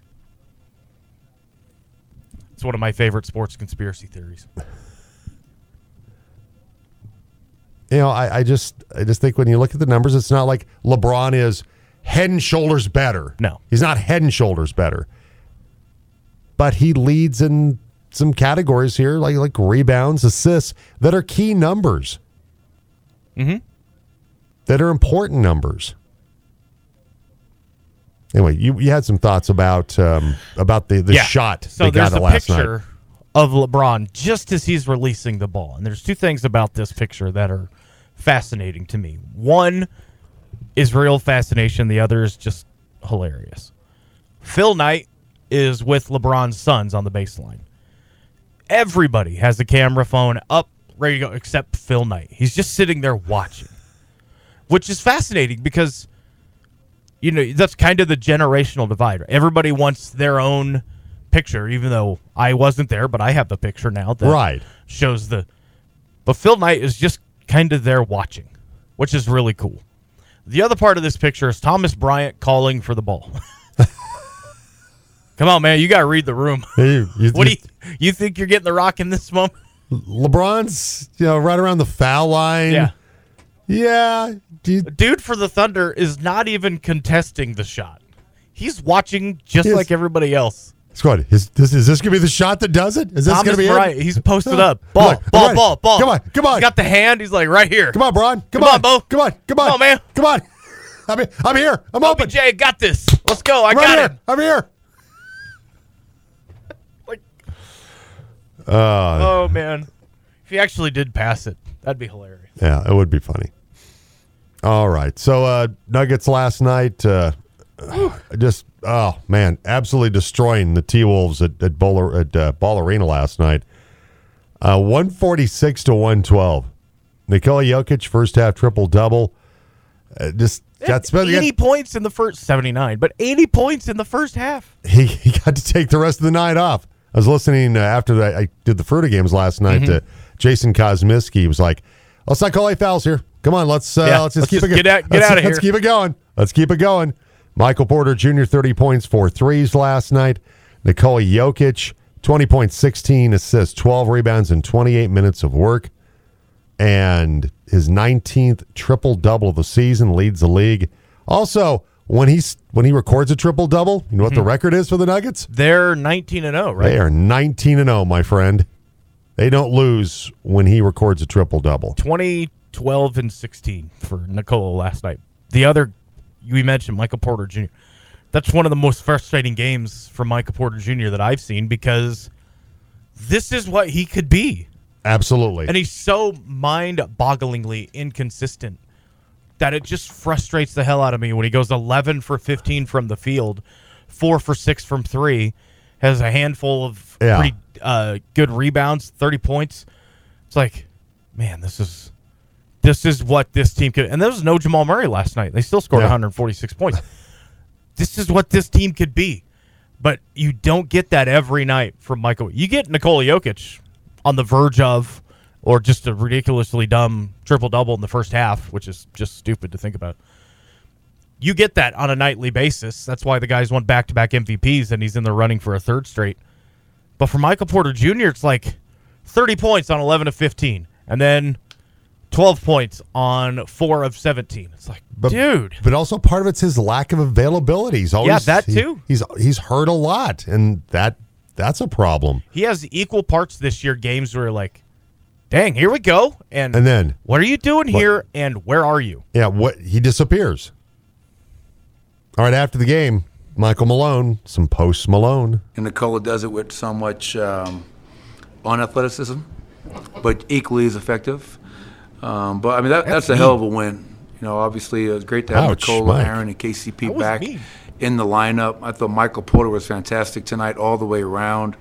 Speaker 2: It's one of my favorite sports conspiracy theories.
Speaker 1: you know, I, I just I just think when you look at the numbers, it's not like LeBron is head and shoulders better.
Speaker 2: No.
Speaker 1: He's not head and shoulders better. But he leads in some categories here, like like rebounds, assists, that are key numbers.
Speaker 2: Mm-hmm.
Speaker 1: That are important numbers. Anyway, you, you had some thoughts about um, about the, the
Speaker 2: Yeah.
Speaker 1: shot
Speaker 2: So
Speaker 1: they got
Speaker 2: there's
Speaker 1: it
Speaker 2: a
Speaker 1: last
Speaker 2: picture
Speaker 1: night.
Speaker 2: of LeBron just as he's releasing the ball, and there's two things about this picture that are fascinating to me. One is real fascination. The other is just hilarious. Phil Knight is with LeBron's sons on the baseline. Everybody has a camera phone up, ready to go, except Phil Knight. He's just sitting there watching, which is fascinating because you know that's kind of the generational divide. Everybody wants their own picture, even though I wasn't there, but I have the picture now that
Speaker 1: Right.
Speaker 2: shows the. But Phil Knight is just kind of there watching, which is really cool. The other part of this picture is Thomas Bryant calling for the ball. Come on, man, you got to read the room.
Speaker 1: You- you-
Speaker 2: what do you you think you're getting the rock in this moment?
Speaker 1: LeBron's, you know, right around the foul line.
Speaker 2: Yeah.
Speaker 1: Yeah. Do-
Speaker 2: Dude for the Thunder is not even contesting the shot. He's watching just
Speaker 1: Yes.
Speaker 2: like everybody else.
Speaker 1: Squad, is this is this gonna be the shot that does it? Is this
Speaker 2: Thomas
Speaker 1: gonna be it?
Speaker 2: he's posted up. Ball,
Speaker 1: on,
Speaker 2: ball,
Speaker 1: I'm
Speaker 2: ball, ball.
Speaker 1: Come on, come on.
Speaker 2: He's got the hand. He's like right here.
Speaker 1: Come on, Bron. Come,
Speaker 2: Come on, Bo.
Speaker 1: Come on, come on.
Speaker 2: Come on, man.
Speaker 1: Come on. I'm, I'm here. I'm open.
Speaker 2: Jay, got this. Let's go. I
Speaker 1: right
Speaker 2: got
Speaker 1: here.
Speaker 2: it.
Speaker 1: I'm here.
Speaker 2: Oh man, if he actually did pass it, that'd be hilarious.
Speaker 1: yeah, it would be funny. All right. So uh Nuggets last night uh just oh man, absolutely destroying the T Wolves at at, Ball, at uh, Ball Arena last night. Uh 146 to 112. Nikola Jokic first half triple double. Uh, just got spent
Speaker 2: Eighty points in the first seventy-nine, but eighty points in the first half.
Speaker 1: he, he got to take the rest of the night off. I was listening uh, after the, I did the Fruita games last night.
Speaker 2: Mm-hmm.
Speaker 1: to Jason Kosmicki was like, "Let's not call any fouls here. Come on, let's uh,
Speaker 2: Yeah,
Speaker 1: let's just
Speaker 2: let's
Speaker 1: keep
Speaker 2: just
Speaker 1: it.
Speaker 2: get out- get
Speaker 1: let's,
Speaker 2: outta
Speaker 1: Let's keep it going. Let's keep it going." Michael Porter Jr. thirty points, four threes last night. Nikola Jokic twenty points, sixteen assists, twelve rebounds, and twenty eight minutes of work. And his nineteenth triple double of the season leads the league. Also, when he's when he records a triple double, you know what the hmm. record is for the Nuggets?
Speaker 2: They're nineteen and zero, right?
Speaker 1: They are 19 and 0, my friend. They don't lose when he records a triple double.
Speaker 2: 20, 12, and 16 for Nikola last night. The other, we mentioned Michael Porter Jr. That's one of the most frustrating games for Michael Porter Jr. that I've seen because this is what he could be.
Speaker 1: Absolutely.
Speaker 2: And he's so mind bogglingly inconsistent that it just frustrates the hell out of me when he goes 11 for 15 from the field, 4 for 6 from 3, has a handful of
Speaker 1: Yeah.
Speaker 2: pretty uh, good rebounds, 30 points. It's like, man, this is this is what this team could. And there was no Jamal Murray last night. They still scored
Speaker 1: Yeah.
Speaker 2: 146 points. this is what this team could be. But you don't get that every night from Michael. You get Nikola Jokic on the verge of, or just a ridiculously dumb triple double in the first half, which is just stupid to think about. You get that on a nightly basis. That's why the guys won back to back MVPs and he's in the running for a third straight. But for Michael Porter Jr., it's like 30 points on 11 of 15, and then 12 points on 4 of 17. It's like,
Speaker 1: but,
Speaker 2: dude.
Speaker 1: But also part of it's his lack of availability. He's always
Speaker 2: Yeah, that
Speaker 1: he-
Speaker 2: too.
Speaker 1: he's he's hurt a lot, and that that's a problem.
Speaker 2: He has equal parts this year games where like, dang, here we go. And,
Speaker 1: And then
Speaker 2: what are you doing here? And where are you?
Speaker 1: yeah, what he disappears. All right, after the game, Michael Malone, some post Malone.
Speaker 10: And Nikola does it with so much um, unathleticism, but equally as effective. Um, but I mean, that, that's, a hell of a win. You know, obviously it was great to have
Speaker 1: Ouch,
Speaker 10: Nikola,
Speaker 1: Mike.
Speaker 10: Aaron, and KCP back
Speaker 2: mean.
Speaker 10: in the lineup. I thought Michael Porter was fantastic tonight, all the way around.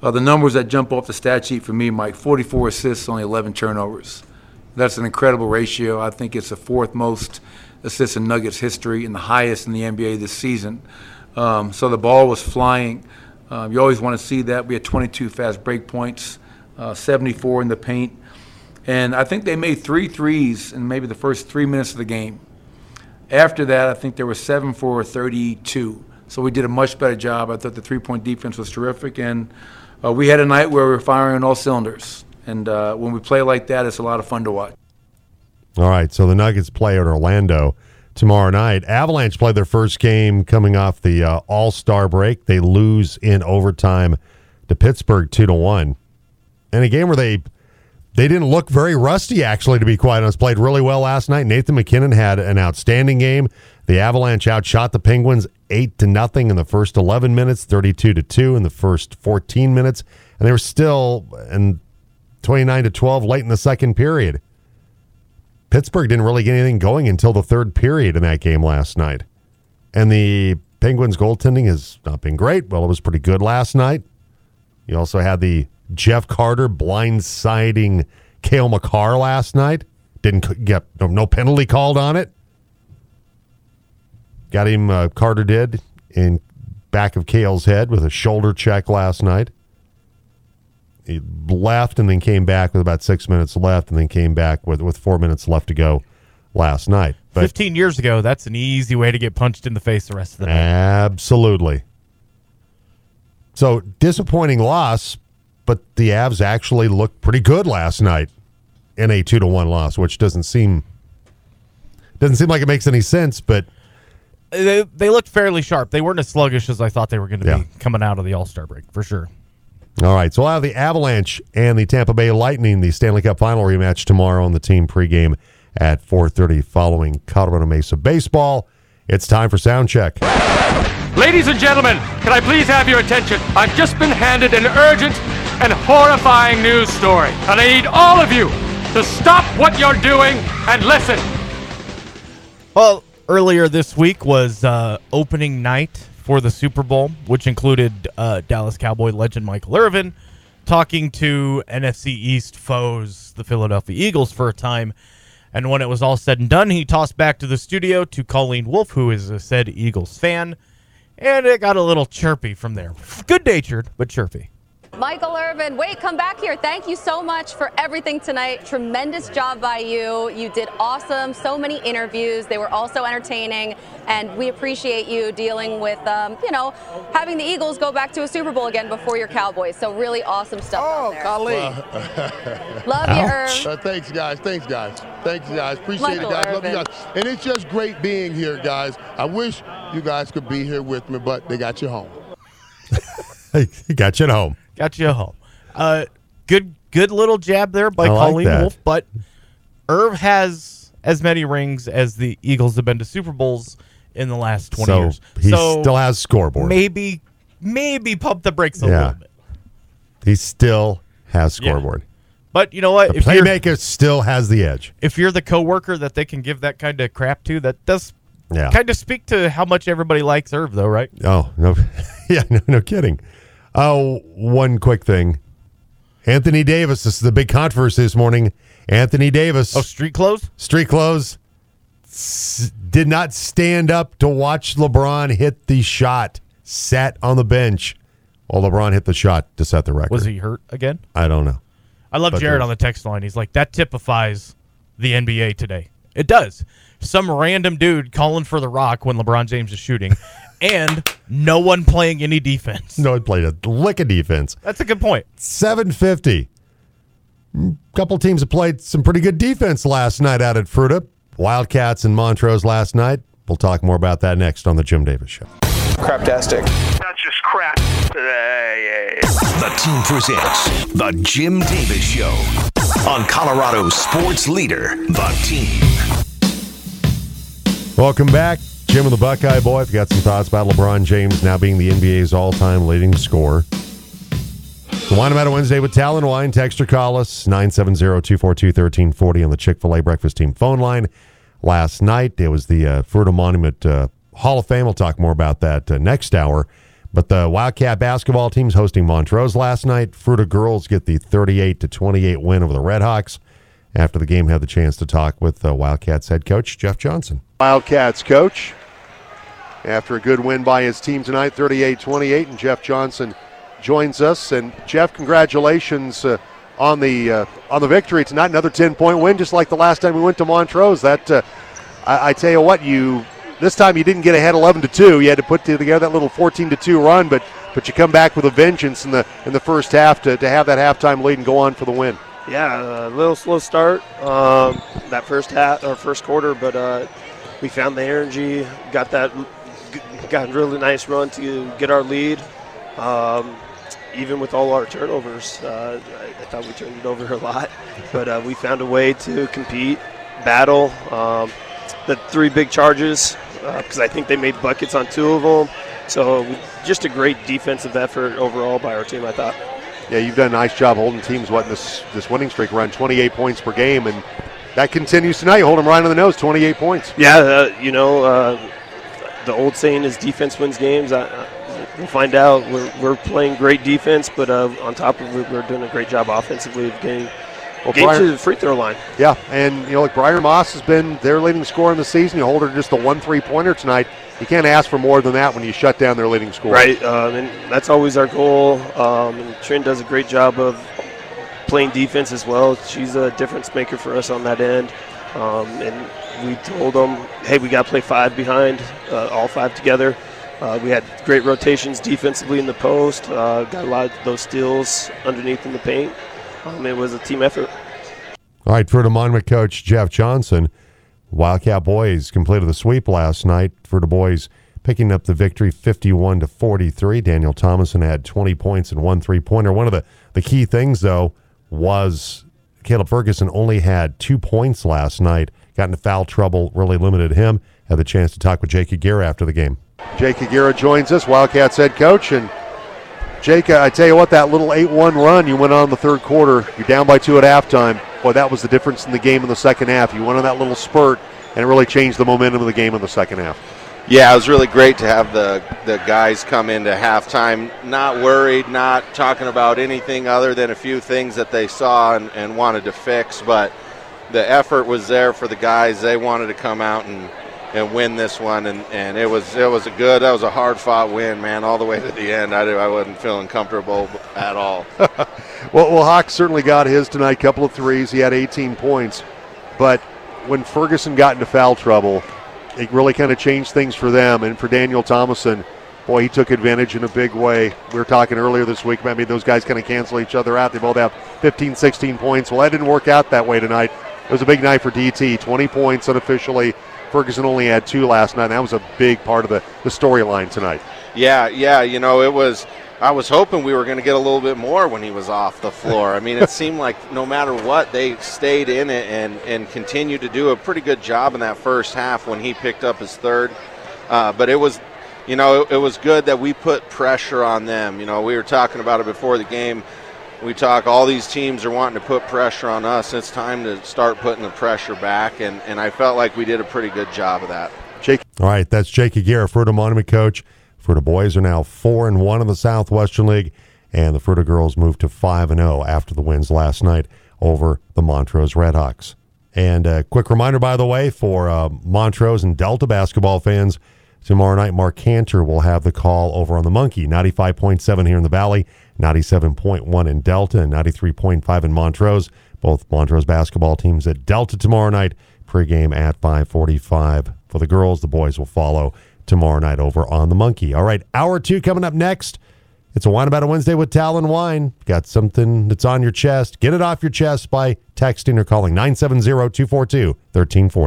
Speaker 10: Uh, the numbers that jump off the stat sheet for me, Mike: 44 assists, only 11 turnovers. That's an incredible ratio. I think it's the fourth most assists in Nuggets history and the highest in the NBA this season. Um, so the ball was flying. Um, you always want to see that. We had 22 fast break points, uh, 74 in the paint. And I think they made three threes in maybe the first three minutes of the game. After that, I think there were seven for 32. So we did a much better job. I thought the three point defense was terrific. And uh, we had a night where we were firing on all cylinders. And uh, when we play like that, it's a lot of fun to watch.
Speaker 1: All right, so the Nuggets play at Orlando tomorrow night. Avalanche play their first game coming off the uh, All Star break. They lose in overtime to Pittsburgh two to one, in a game where they they didn't look very rusty. Actually, to be quite honest, played really well last night. Nathan MacKinnon had an outstanding game. The Avalanche outshot the Penguins eight to nothing in the first eleven minutes, thirty two to two in the first fourteen minutes, and they were still twenty nine to twelve late in the second period. Pittsburgh didn't really get anything going until the third period in that game last night. And the Penguins goaltending has not been great. Well, it was pretty good last night. You also had the Jeff Carter blindsiding Cale Makar last night. Didn't get no, no penalty called on it. Got him, uh, Carter did, in back of Cale's head with a shoulder check last night. He left and then came back with about six minutes left, and then came back with with four minutes left to go last night. But
Speaker 2: 15 years ago, that's an easy way to get punched in the face the rest of the night.
Speaker 1: Absolutely. So disappointing loss, but the Avs actually looked pretty good last night in a two to one loss, which doesn't seem doesn't seem like it makes any sense. But
Speaker 2: They, they looked fairly sharp. They weren't as sluggish as I thought they were going to
Speaker 1: Yeah.
Speaker 2: be coming out of the All Star break, for sure.
Speaker 1: all right, so we'll have the Avalanche and the Tampa Bay Lightning, the Stanley Cup Final rematch tomorrow on the team pregame at four thirty following Colorado Mesa baseball. It's time for sound check.
Speaker 11: Ladies and gentlemen, can I please have your attention? I've just been handed an urgent and horrifying news story, and I need all of you to stop what you're doing and listen.
Speaker 2: Well, earlier this week was uh, opening night for the Super Bowl, which included uh, Dallas Cowboy legend Michael Irvin talking to NFC East foes, the Philadelphia Eagles, for a time. And when it was all said and done, he tossed back to the studio to Colleen Wolf, who is a said Eagles fan. And it got a little chirpy from there. Good natured, but chirpy.
Speaker 12: Michael Irvin, wait, come back here. Thank you so much for everything tonight. Tremendous job by you. You did awesome. So many interviews. They were also entertaining. And we appreciate you dealing with, um, you know, having the Eagles go back to a Super Bowl again before your Cowboys. So really awesome stuff. Oh,
Speaker 13: Colleen.
Speaker 12: Love you, Irv.
Speaker 13: Uh, thanks, guys. Thanks, guys. Thanks, guys. Appreciate
Speaker 12: Michael
Speaker 13: it, guys. Love you guys. And it's just great being here, guys. I wish you guys could be here with me, but they got you home.
Speaker 1: they got you at home.
Speaker 2: Got you home. Uh, good, good little jab there by
Speaker 1: I like
Speaker 2: Colleen
Speaker 1: that.
Speaker 2: Wolf. But Irv has as many rings as the Eagles have been to Super Bowls in the last twenty
Speaker 1: So
Speaker 2: years.
Speaker 1: he
Speaker 2: so
Speaker 1: still has scoreboard.
Speaker 2: Maybe, maybe pump the brakes a
Speaker 1: Yeah.
Speaker 2: little bit.
Speaker 1: He still has
Speaker 2: Yeah.
Speaker 1: scoreboard.
Speaker 2: But you know what?
Speaker 1: The
Speaker 2: If
Speaker 1: playmaker still has the edge.
Speaker 2: if you're the coworker that they can give that kind of crap to, that does
Speaker 1: Yeah.
Speaker 2: kind of speak to how much everybody likes Irv, though, right?
Speaker 1: Oh no, yeah, no, no kidding. Oh, one quick thing. Anthony Davis. This is the big controversy this morning. Anthony Davis.
Speaker 2: Oh, street clothes.
Speaker 1: Street clothes. S- did not stand up to watch LeBron hit the shot. Sat on the bench while LeBron hit the shot to set the record.
Speaker 2: Was he hurt again?
Speaker 1: I don't know.
Speaker 2: I love
Speaker 1: But
Speaker 2: Jared on the text line. He's like, that typifies the NBA today. It does. Some random dude calling for the rock when LeBron James is shooting, and no one playing any defense.
Speaker 1: No one played a lick of defense.
Speaker 2: That's a good point.
Speaker 1: 750. couple teams have played some pretty good defense last night out at Fruita. Wildcats and Montrose last night. We'll talk more about that next on the Jim Davis Show.
Speaker 14: Craptastic.
Speaker 9: That's just crap. Uh, the team presents The Jim Davis Show on Colorado Sports Leader, The Team.
Speaker 1: Welcome back. Jim and the Buckeye Boy. If you got some thoughts about LeBron James now being the NBA's all time leading scorer. The Wine About Wednesday with Talon Wine. Text or call us 970 242 1340 on the Chick fil A Breakfast Team phone line. Last night, it was the uh, Fruita Monument uh, Hall of Fame. We'll talk more about that uh, next hour. But the Wildcat basketball team's hosting Montrose last night. Fruita girls get the 38 to 28 win over the Redhawks. After the game, had the chance to talk with uh, Wildcats head coach Jeff Johnson. Wildcats coach, after a good win by his team tonight, 38-28, and Jeff Johnson joins us. And Jeff, congratulations uh, on the uh, on the victory tonight. Another 10-point win, just like the last time we went to Montrose. That uh, I, I tell you what, you this time you didn't get ahead 11 to two. You had to put together that little 14 to two run, but but you come back with a vengeance in the in the first half to, to have that halftime lead and go on for the win.
Speaker 4: Yeah, a little slow start um, that first half or first quarter, but uh, we found the energy, got that, got a really nice run to get our lead. Um, even with all our turnovers, uh, I, I thought we turned it over a lot, but uh, we found a way to compete, battle. Um, the three big charges because I think they made buckets on two of them. So just a great defensive effort overall by our team, I thought.
Speaker 1: Yeah, you've done a nice job holding teams what this this winning streak around 28 points per game, and that continues tonight. You hold them right on the nose, 28 points.
Speaker 4: Yeah, uh, you know, uh, the old saying is defense wins games. I, I, we'll find out. We're, we're playing great defense, but uh, on top of it, we're doing a great job offensively of getting Well, Get Brian, to the free throw line.
Speaker 1: Yeah, and you know, like Brian Moss has been their leading scorer in the season. You hold her just a one three pointer tonight. You can't ask for more than that when you shut down their leading scorer.
Speaker 4: Right, um, and that's always our goal. Um, and Trin does a great job of playing defense as well. She's a difference maker for us on that end. Um, and we told them, hey, we got to play five behind, uh, all five together. Uh, we had great rotations defensively in the post. Uh, got a lot of those steals underneath in the paint. Um, it was a team effort.
Speaker 1: All right, for the Monument coach Jeff Johnson, Wildcat boys completed the sweep last night. For the boys, picking up the victory, fifty-one to forty-three. Daniel Thomason had twenty points and one three-pointer. One of the the key things though was Caleb Ferguson only had two points last night. Got into foul trouble, really limited him. Had the chance to talk with Jake Aguirre after the game. Jake Aguirre joins us, Wildcats head coach, and Jake, I tell you what, that little 8 1 run you went on the third quarter, you're down by two at halftime. Boy, that was the difference in the game in the second half. You went on that little spurt, and it really changed the momentum of the game in the second half.
Speaker 5: Yeah, it was really great to have the, the guys come into halftime not worried, not talking about anything other than a few things that they saw and, and wanted to fix. But the effort was there for the guys. They wanted to come out and and win this one. And, and it was it was a good, that was a hard fought win, man, all the way to the end. I, I wasn't feeling comfortable at all.
Speaker 1: well, well, Hawk certainly got his tonight. Couple of threes. He had 18 points, but when Ferguson got into foul trouble, it really kind of changed things for them. And for Daniel Thomason, boy, he took advantage in a big way. We were talking earlier this week about I mean, those guys kind of cancel each other out. They both have 15, 16 points. Well, that didn't work out that way tonight. It was a big night for DT. 20 points unofficially. Ferguson only had two last night. That was a big part of the, the storyline tonight.
Speaker 5: Yeah, yeah. You know, it was. I was hoping we were going to get a little bit more when he was off the floor. I mean, it seemed like no matter what, they stayed in it and, and continued to do a pretty good job in that first half when he picked up his third. Uh, but it was, you know, it, it was good that we put pressure on them. You know, we were talking about it before the game we talk all these teams are wanting to put pressure on us. It's time to start putting the pressure back and, and i felt like we did a pretty good job of that.
Speaker 1: Jake all right that's jake aguirre fruita monument coach. Fruita boys are now 4 and 1 in the southwestern league and the fruita girls moved to 5 and 0 after the wins last night over the montrose redhawks. And a quick reminder by the way for uh, montrose and delta basketball fans tomorrow night mark cantor will have the call over on the monkey 95.7 here in the valley 97.1 in Delta and 93.5 in Montrose. Both Montrose basketball teams at Delta tomorrow night. Pregame at 5:45 for the girls. The boys will follow tomorrow night over on the Monkey. All right, hour two coming up next. It's a wine about a Wednesday with Talon Wine. Got something that's on your chest? Get it off your chest by texting or calling 970 242 1340.